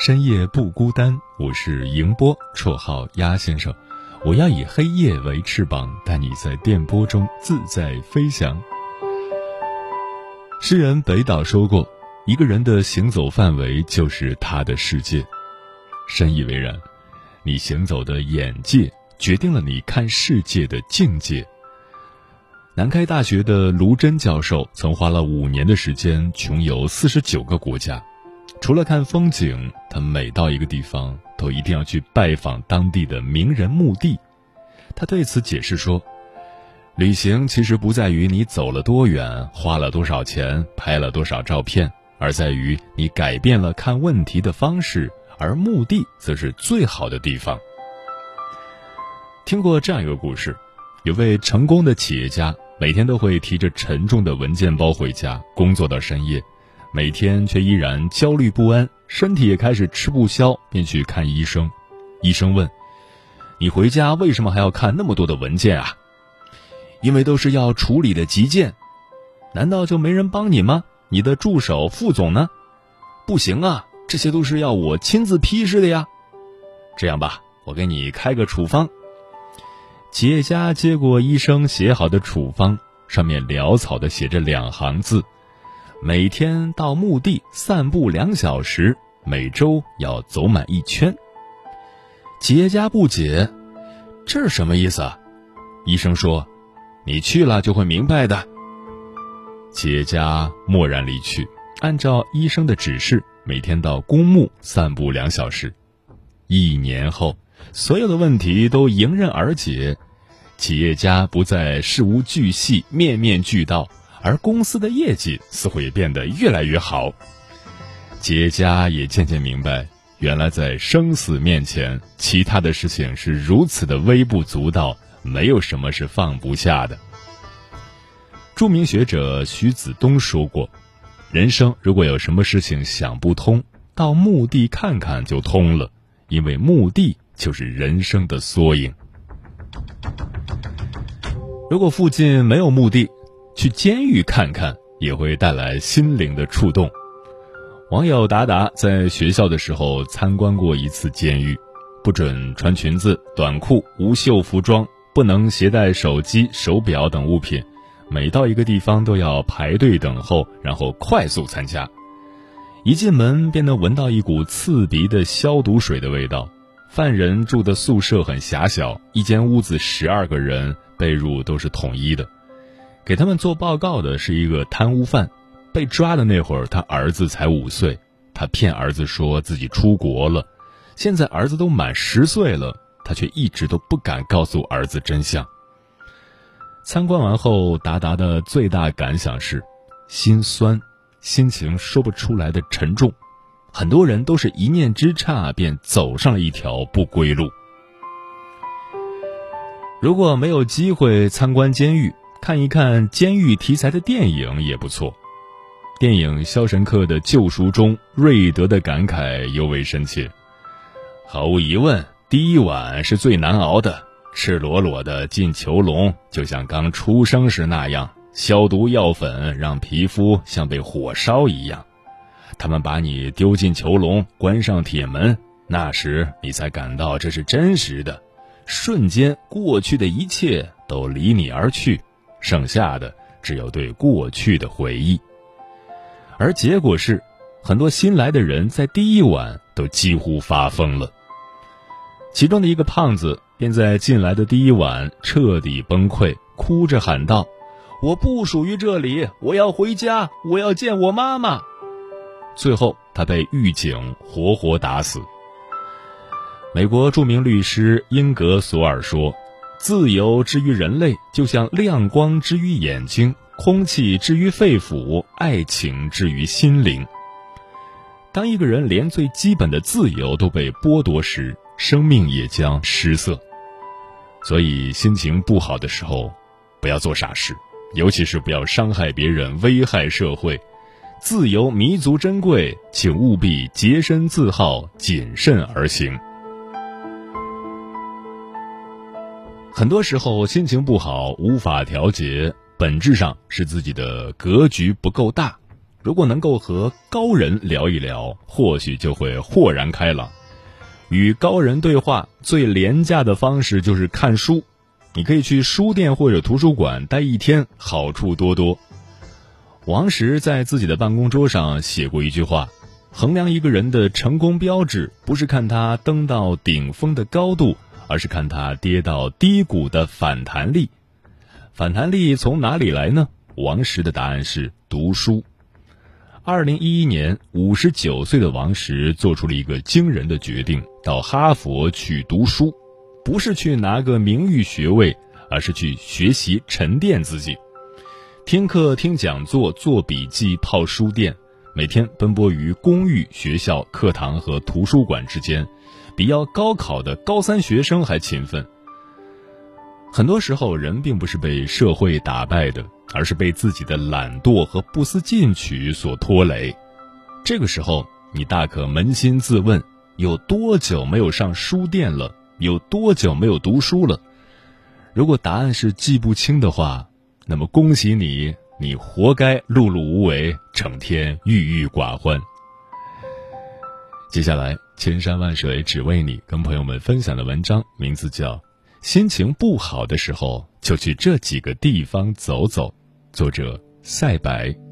深夜不孤单。我是迎波，绰号鸭先生。我要以黑夜为翅膀，带你在电波中自在飞翔。诗人北岛说过：“一个人的行走范围就是他的世界。”深以为然。你行走的眼界，决定了你看世界的境界。南开大学的卢真教授曾花了五年的时间穷游四十九个国家，除了看风景，他每到一个地方都一定要去拜访当地的名人墓地。他对此解释说：“旅行其实不在于你走了多远、花了多少钱、拍了多少照片，而在于你改变了看问题的方式，而墓地则是最好的地方。”听过这样一个故事。有位成功的企业家，每天都会提着沉重的文件包回家，工作到深夜，每天却依然焦虑不安，身体也开始吃不消，便去看医生。医生问：“你回家为什么还要看那么多的文件啊？”“因为都是要处理的急件。”“难道就没人帮你吗？你的助手副总呢？”“不行啊，这些都是要我亲自批示的呀。”“这样吧，我给你开个处方。”企业家接过医生写好的处方，上面潦草的写着两行字：“每天到墓地散步两小时，每周要走满一圈。”企业家不解：“这是什么意思？”啊？医生说：“你去了就会明白的。”企业家默然离去，按照医生的指示，每天到公墓散步两小时。一年后。所有的问题都迎刃而解，企业家不再事无巨细、面面俱到，而公司的业绩似乎也变得越来越好。企业家也渐渐明白，原来在生死面前，其他的事情是如此的微不足道，没有什么是放不下的。著名学者徐子东说过：“人生如果有什么事情想不通，到墓地看看就通了，因为墓地。”就是人生的缩影。如果附近没有墓地，去监狱看看也会带来心灵的触动。网友达达在学校的时候参观过一次监狱，不准穿裙子、短裤、无袖服装，不能携带手机、手表等物品。每到一个地方都要排队等候，然后快速参加。一进门便能闻到一股刺鼻的消毒水的味道。犯人住的宿舍很狭小，一间屋子十二个人，被褥都是统一的。给他们做报告的是一个贪污犯，被抓的那会儿，他儿子才五岁，他骗儿子说自己出国了，现在儿子都满十岁了，他却一直都不敢告诉儿子真相。参观完后，达达的最大感想是心酸，心情说不出来的沉重。很多人都是一念之差便走上了一条不归路。如果没有机会参观监狱，看一看监狱题材的电影也不错。电影《肖申克的救赎》中，瑞德的感慨尤为深切。毫无疑问，第一晚是最难熬的，赤裸裸的进囚笼，就像刚出生时那样，消毒药粉让皮肤像被火烧一样。他们把你丢进囚笼，关上铁门，那时你才感到这是真实的。瞬间，过去的一切都离你而去，剩下的只有对过去的回忆。而结果是，很多新来的人在第一晚都几乎发疯了。其中的一个胖子便在进来的第一晚彻底崩溃，哭着喊道：“我不属于这里，我要回家，我要见我妈妈。”最后，他被狱警活活打死。美国著名律师英格索尔说：“自由之于人类，就像亮光之于眼睛，空气之于肺腑，爱情之于心灵。”当一个人连最基本的自由都被剥夺时，生命也将失色。所以，心情不好的时候，不要做傻事，尤其是不要伤害别人、危害社会。自由弥足珍贵，请务必洁身自好，谨慎而行。很多时候，心情不好无法调节，本质上是自己的格局不够大。如果能够和高人聊一聊，或许就会豁然开朗。与高人对话最廉价的方式就是看书，你可以去书店或者图书馆待一天，好处多多。王石在自己的办公桌上写过一句话：衡量一个人的成功标志，不是看他登到顶峰的高度，而是看他跌到低谷的反弹力。反弹力从哪里来呢？王石的答案是读书。二零一一年，五十九岁的王石做出了一个惊人的决定：到哈佛去读书，不是去拿个名誉学位，而是去学习沉淀自己。听课、听讲座、做笔记、泡书店，每天奔波于公寓、学校、课堂和图书馆之间，比要高考的高三学生还勤奋。很多时候，人并不是被社会打败的。而是被自己的懒惰和不思进取所拖累，这个时候你大可扪心自问：有多久没有上书店了？有多久没有读书了？如果答案是记不清的话，那么恭喜你，你活该碌碌无为，整天郁郁寡欢。接下来，千山万水只为你，跟朋友们分享的文章名字叫《心情不好的时候就去这几个地方走走》。作者赛白。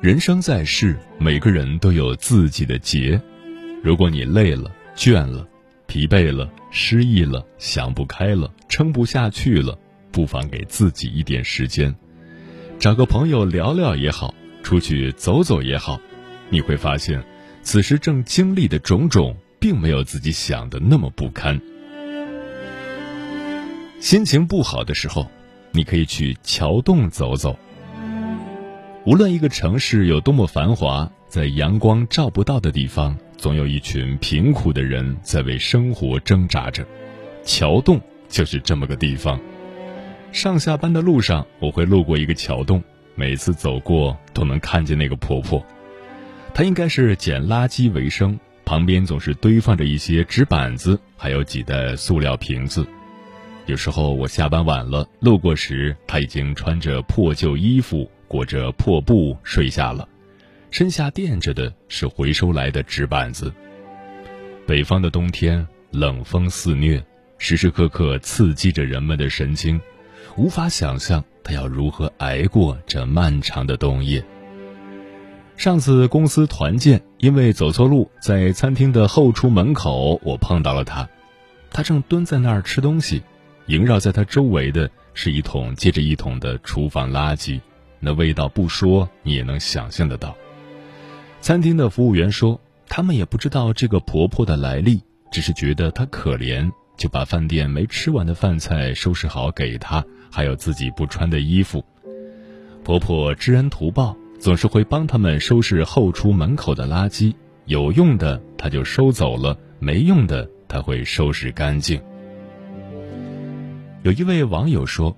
人生在世，每个人都有自己的劫。如果你累了、倦了、疲惫了，失意了，想不开了，撑不下去了，不妨给自己一点时间，找个朋友聊聊也好，出去走走也好，你会发现，此时正经历的种种，并没有自己想的那么不堪。心情不好的时候，你可以去桥洞走走。无论一个城市有多么繁华，在阳光照不到的地方。总有一群贫苦的人在为生活挣扎着，桥洞就是这么个地方。上下班的路上，我会路过一个桥洞，每次走过都能看见那个婆婆。她应该是捡垃圾为生，旁边总是堆放着一些纸板子，还有几袋塑料瓶子。有时候我下班晚了，路过时，她已经穿着破旧衣服，裹着破布睡下了。身下垫着的是回收来的纸板子。北方的冬天，冷风肆虐，时时刻刻刺激着人们的神经，无法想象他要如何挨过这漫长的冬夜。上次公司团建，因为走错路，在餐厅的后厨门口，我碰到了他，他正蹲在那儿吃东西，萦绕在他周围的是一桶接着一桶的厨房垃圾，那味道不说你也能想象得到。餐厅的服务员说：“他们也不知道这个婆婆的来历，只是觉得她可怜，就把饭店没吃完的饭菜收拾好给她，还有自己不穿的衣服。婆婆知恩图报，总是会帮他们收拾后厨门口的垃圾，有用的她就收走了，没用的她会收拾干净。”有一位网友说：“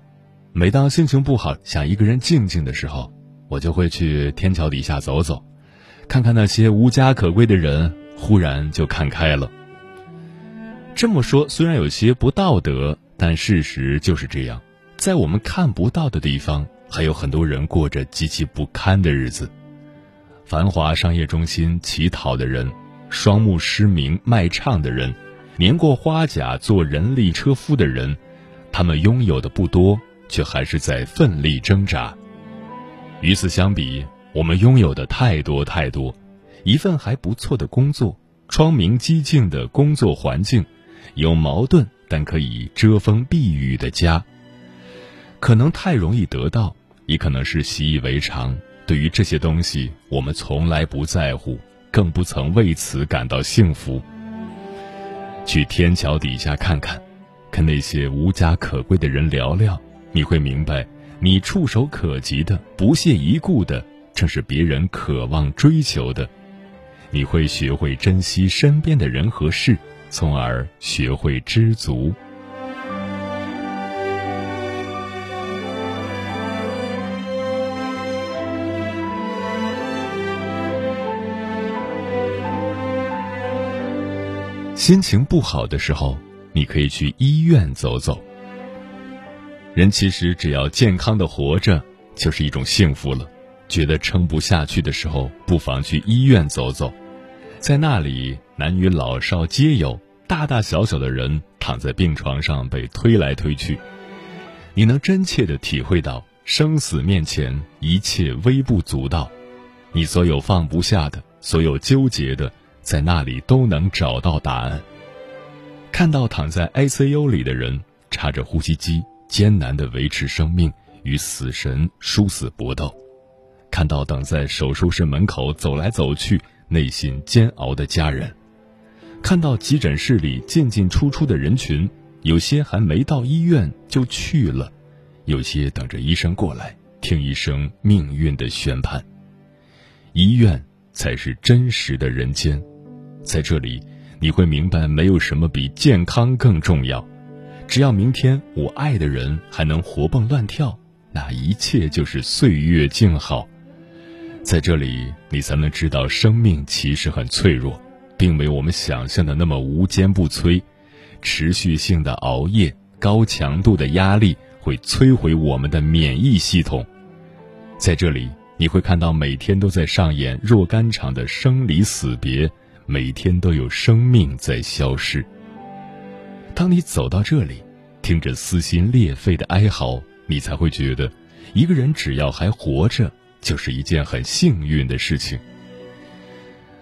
每当心情不好，想一个人静静的时候，我就会去天桥底下走走。”看看那些无家可归的人，忽然就看开了。这么说虽然有些不道德，但事实就是这样。在我们看不到的地方，还有很多人过着极其不堪的日子。繁华商业中心乞讨的人，双目失明卖唱的人，年过花甲做人力车夫的人，他们拥有的不多，却还是在奋力挣扎。与此相比，我们拥有的太多太多，一份还不错的工作，窗明几净的工作环境，有矛盾但可以遮风避雨的家。可能太容易得到，也可能是习以为常。对于这些东西，我们从来不在乎，更不曾为此感到幸福。去天桥底下看看，跟那些无家可归的人聊聊，你会明白，你触手可及的、不屑一顾的，正是别人渴望追求的。你会学会珍惜身边的人和事，从而学会知足。心情不好的时候，你可以去医院走走。人其实只要健康的活着，就是一种幸福了。觉得撑不下去的时候，不妨去医院走走，在那里，男女老少皆有，大大小小的人躺在病床上被推来推去，你能真切的体会到生死面前一切微不足道，你所有放不下的，所有纠结的。在那里都能找到答案。看到躺在 ICU 里的人插着呼吸机，艰难地维持生命，与死神殊死搏斗；看到等在手术室门口走来走去、内心煎熬的家人；看到急诊室里进进出出的人群，有些还没到医院就去了，有些等着医生过来听一声命运的宣判。医院才是真实的人间。在这里，你会明白，没有什么比健康更重要。只要明天我爱的人还能活蹦乱跳，那一切就是岁月静好。在这里，你才能知道，生命其实很脆弱，并没有我们想象的那么无坚不摧。持续性的熬夜、高强度的压力会摧毁我们的免疫系统。在这里，你会看到每天都在上演若干场的生离死别。每天都有生命在消失。当你走到这里，听着撕心裂肺的哀嚎，你才会觉得，一个人只要还活着，就是一件很幸运的事情。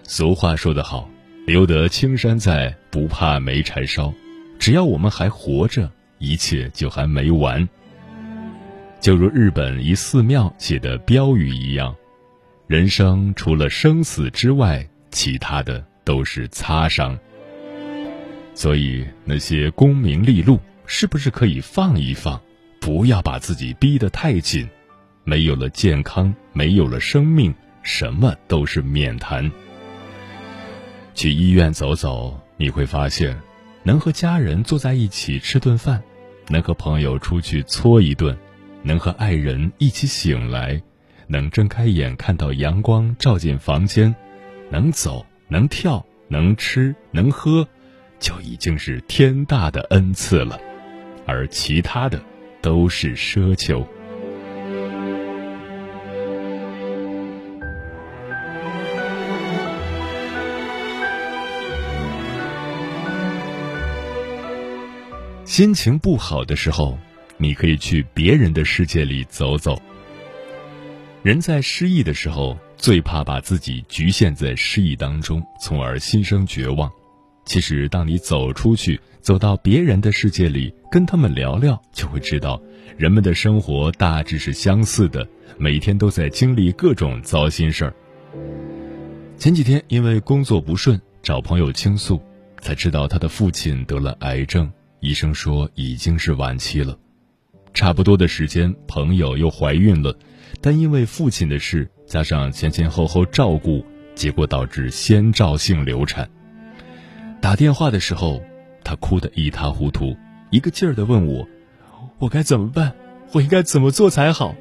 俗话说得好，“留得青山在，不怕没柴烧。”只要我们还活着，一切就还没完。就如日本一寺庙写的标语一样：“人生除了生死之外，其他的。”都是擦伤，所以那些功名利禄是不是可以放一放？不要把自己逼得太紧。没有了健康，没有了生命，什么都是免谈。去医院走走，你会发现，能和家人坐在一起吃顿饭，能和朋友出去搓一顿，能和爱人一起醒来，能睁开眼看到阳光照进房间，能走。能跳，能吃，能喝，就已经是天大的恩赐了，而其他的都是奢求。心情不好的时候，你可以去别人的世界里走走。人在失意的时候。最怕把自己局限在失意当中，从而心生绝望。其实，当你走出去，走到别人的世界里，跟他们聊聊，就会知道，人们的生活大致是相似的，每天都在经历各种糟心事儿。前几天因为工作不顺，找朋友倾诉，才知道他的父亲得了癌症，医生说已经是晚期了。差不多的时间，朋友又怀孕了，但因为父亲的事。加上前前后后照顾，结果导致先兆性流产。打电话的时候，他哭得一塌糊涂，一个劲儿的问我：“我该怎么办？我应该怎么做才好？”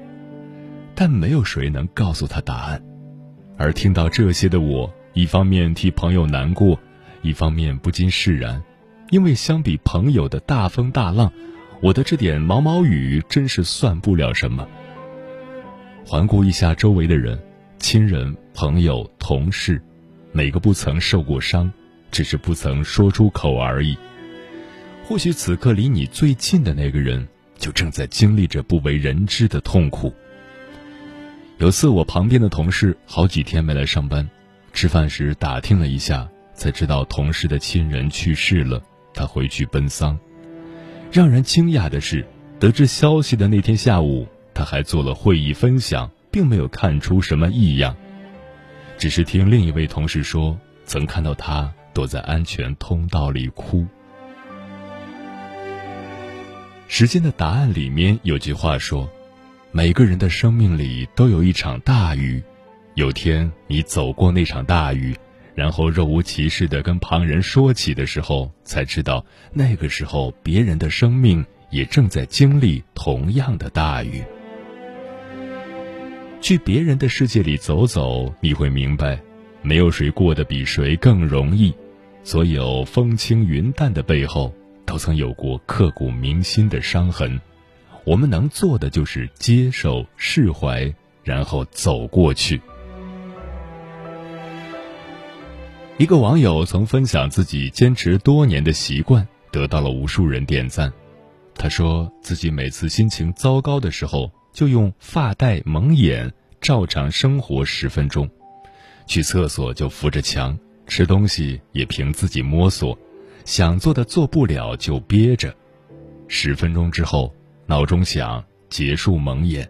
但没有谁能告诉他答案。而听到这些的我，一方面替朋友难过，一方面不禁释然，因为相比朋友的大风大浪，我的这点毛毛雨真是算不了什么。环顾一下周围的人，亲人、朋友、同事，哪个不曾受过伤，只是不曾说出口而已。或许此刻离你最近的那个人，就正在经历着不为人知的痛苦。有次我旁边的同事好几天没来上班，吃饭时打听了一下，才知道同事的亲人去世了，他回去奔丧。让人惊讶的是，得知消息的那天下午，他还做了会议分享。并没有看出什么异样，只是听另一位同事说，曾看到他躲在安全通道里哭。时间的答案里面有句话说：“每个人的生命里都有一场大雨，有天你走过那场大雨，然后若无其事的跟旁人说起的时候，才知道那个时候别人的生命也正在经历同样的大雨。”去别人的世界里走走，你会明白，没有谁过得比谁更容易。所有风轻云淡的背后，都曾有过刻骨铭心的伤痕。我们能做的就是接受、释怀，然后走过去。一个网友曾分享自己坚持多年的习惯，得到了无数人点赞。他说自己每次心情糟糕的时候。就用发带蒙眼，照常生活十分钟；去厕所就扶着墙，吃东西也凭自己摸索，想做的做不了就憋着。十分钟之后，闹钟响，结束蒙眼，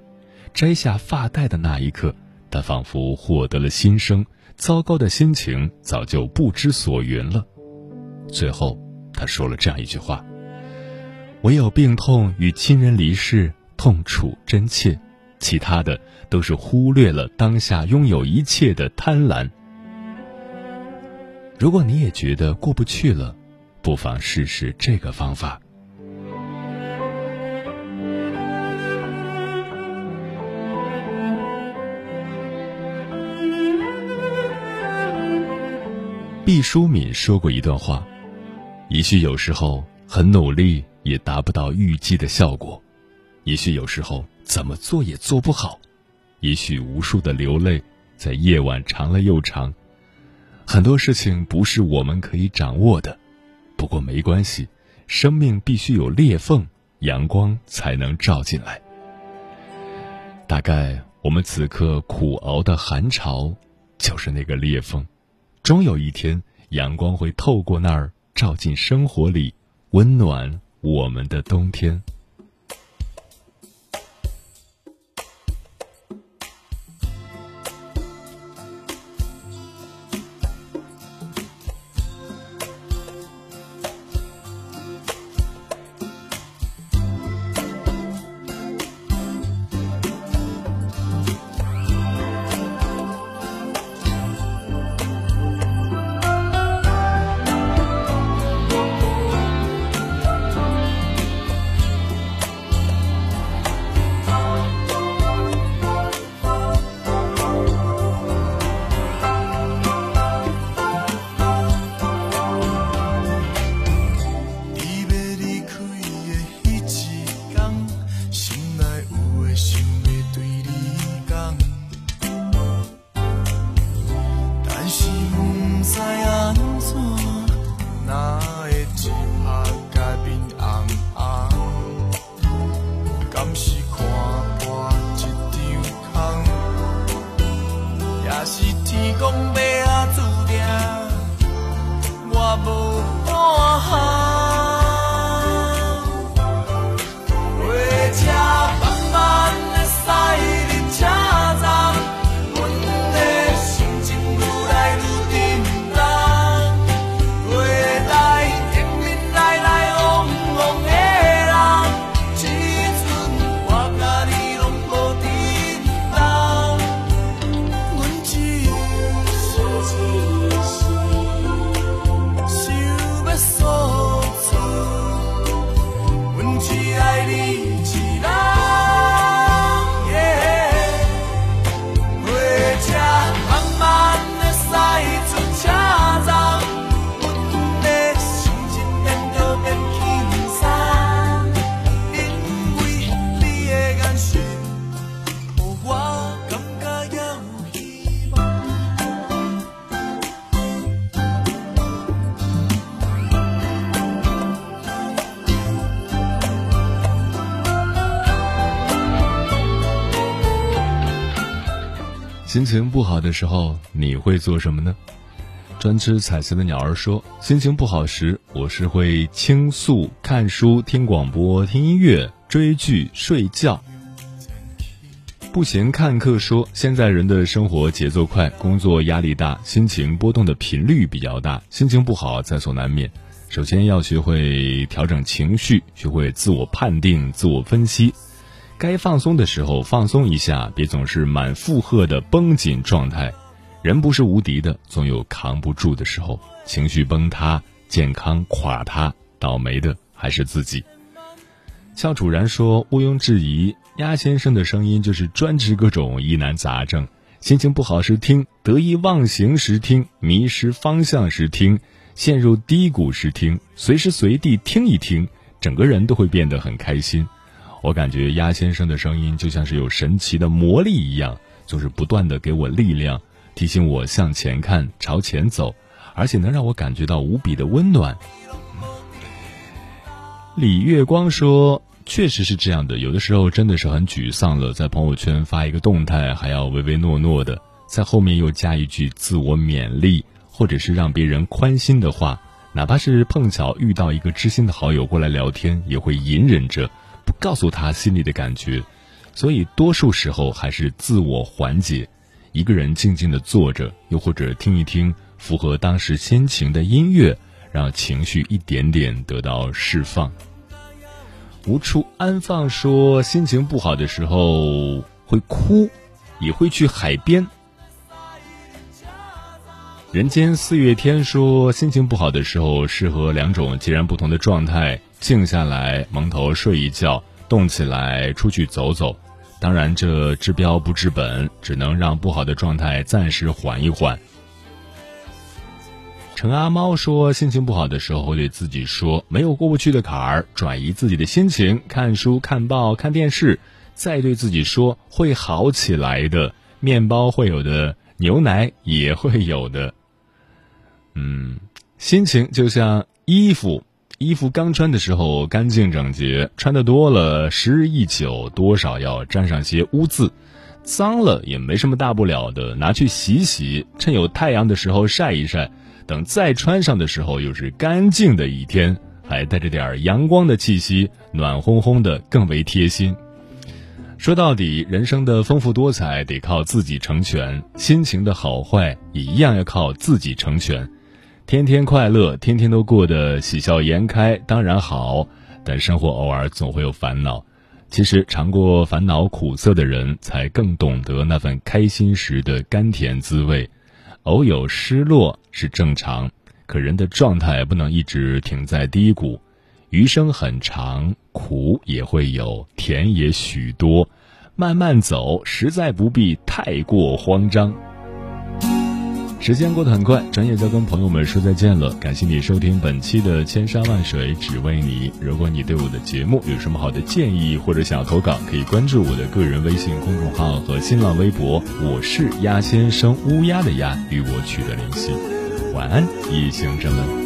摘下发带的那一刻，他仿佛获得了新生，糟糕的心情早就不知所云了。最后，他说了这样一句话：“唯有病痛与亲人离世。”痛楚真切，其他的都是忽略了当下拥有一切的贪婪。如果你也觉得过不去了，不妨试试这个方法。毕淑敏说过一段话：，也许有时候很努力也达不到预计的效果。也许有时候怎么做也做不好，也许无数的流泪在夜晚长了又长，很多事情不是我们可以掌握的。不过没关系，生命必须有裂缝，阳光才能照进来。大概我们此刻苦熬的寒潮，就是那个裂缝，终有一天阳光会透过那儿照进生活里，温暖我们的冬天。心情不好的时候，你会做什么呢？专吃彩色的鸟儿说：“心情不好时，我是会倾诉、看书、听广播、听音乐、追剧、睡觉。”不行看客说：“现在人的生活节奏快，工作压力大，心情波动的频率比较大，心情不好在所难免。首先要学会调整情绪，学会自我判定、自我分析。该放松的时候放松一下，别总是满负荷的绷紧状态。人不是无敌的，总有扛不住的时候。情绪崩塌，健康垮塌，倒霉的还是自己。”肖楚然说：“毋庸置疑。”鸭先生的声音就是专治各种疑难杂症，心情不好时听，得意忘形时听，迷失方向时听，陷入低谷时听，随时随地听一听，整个人都会变得很开心。我感觉鸭先生的声音就像是有神奇的魔力一样，总是不断的给我力量，提醒我向前看，朝前走，而且能让我感觉到无比的温暖。李月光说。确实是这样的，有的时候真的是很沮丧了，在朋友圈发一个动态，还要唯唯诺诺的，在后面又加一句自我勉励，或者是让别人宽心的话，哪怕是碰巧遇到一个知心的好友过来聊天，也会隐忍着告诉他心里的感觉，所以多数时候还是自我缓解，一个人静静的坐着，又或者听一听符合当时心情的音乐，让情绪一点点得到释放。无处安放说，心情不好的时候会哭，也会去海边。人间四月天说，心情不好的时候适合两种截然不同的状态：静下来蒙头睡一觉，动起来出去走走。当然，这治标不治本，只能让不好的状态暂时缓一缓。陈阿猫说：“心情不好的时候，会对自己说，没有过不去的坎儿，转移自己的心情，看书、看报、看电视，再对自己说会好起来的。面包会有的，牛奶也会有的。嗯，心情就像衣服，衣服刚穿的时候干净整洁，穿的多了，时日一久，多少要沾上些污渍。脏了也没什么大不了的，拿去洗洗，趁有太阳的时候晒一晒。”等再穿上的时候，又是干净的一天，还带着点阳光的气息，暖烘烘的，更为贴心。说到底，人生的丰富多彩得靠自己成全，心情的好坏也一样要靠自己成全。天天快乐，天天都过得喜笑颜开，当然好。但生活偶尔总会有烦恼，其实尝过烦恼苦涩的人，才更懂得那份开心时的甘甜滋味。偶有失落是正常，可人的状态不能一直停在低谷。余生很长，苦也会有，甜也许多，慢慢走，实在不必太过慌张。时间过得很快，转眼就跟朋友们说再见了。感谢你收听本期的《千山万水只为你》。如果你对我的节目有什么好的建议或者想要投稿，可以关注我的个人微信公众号和新浪微博。我是鸭先生，乌鸦的鸭，与我取得联系。晚安，夜行者们。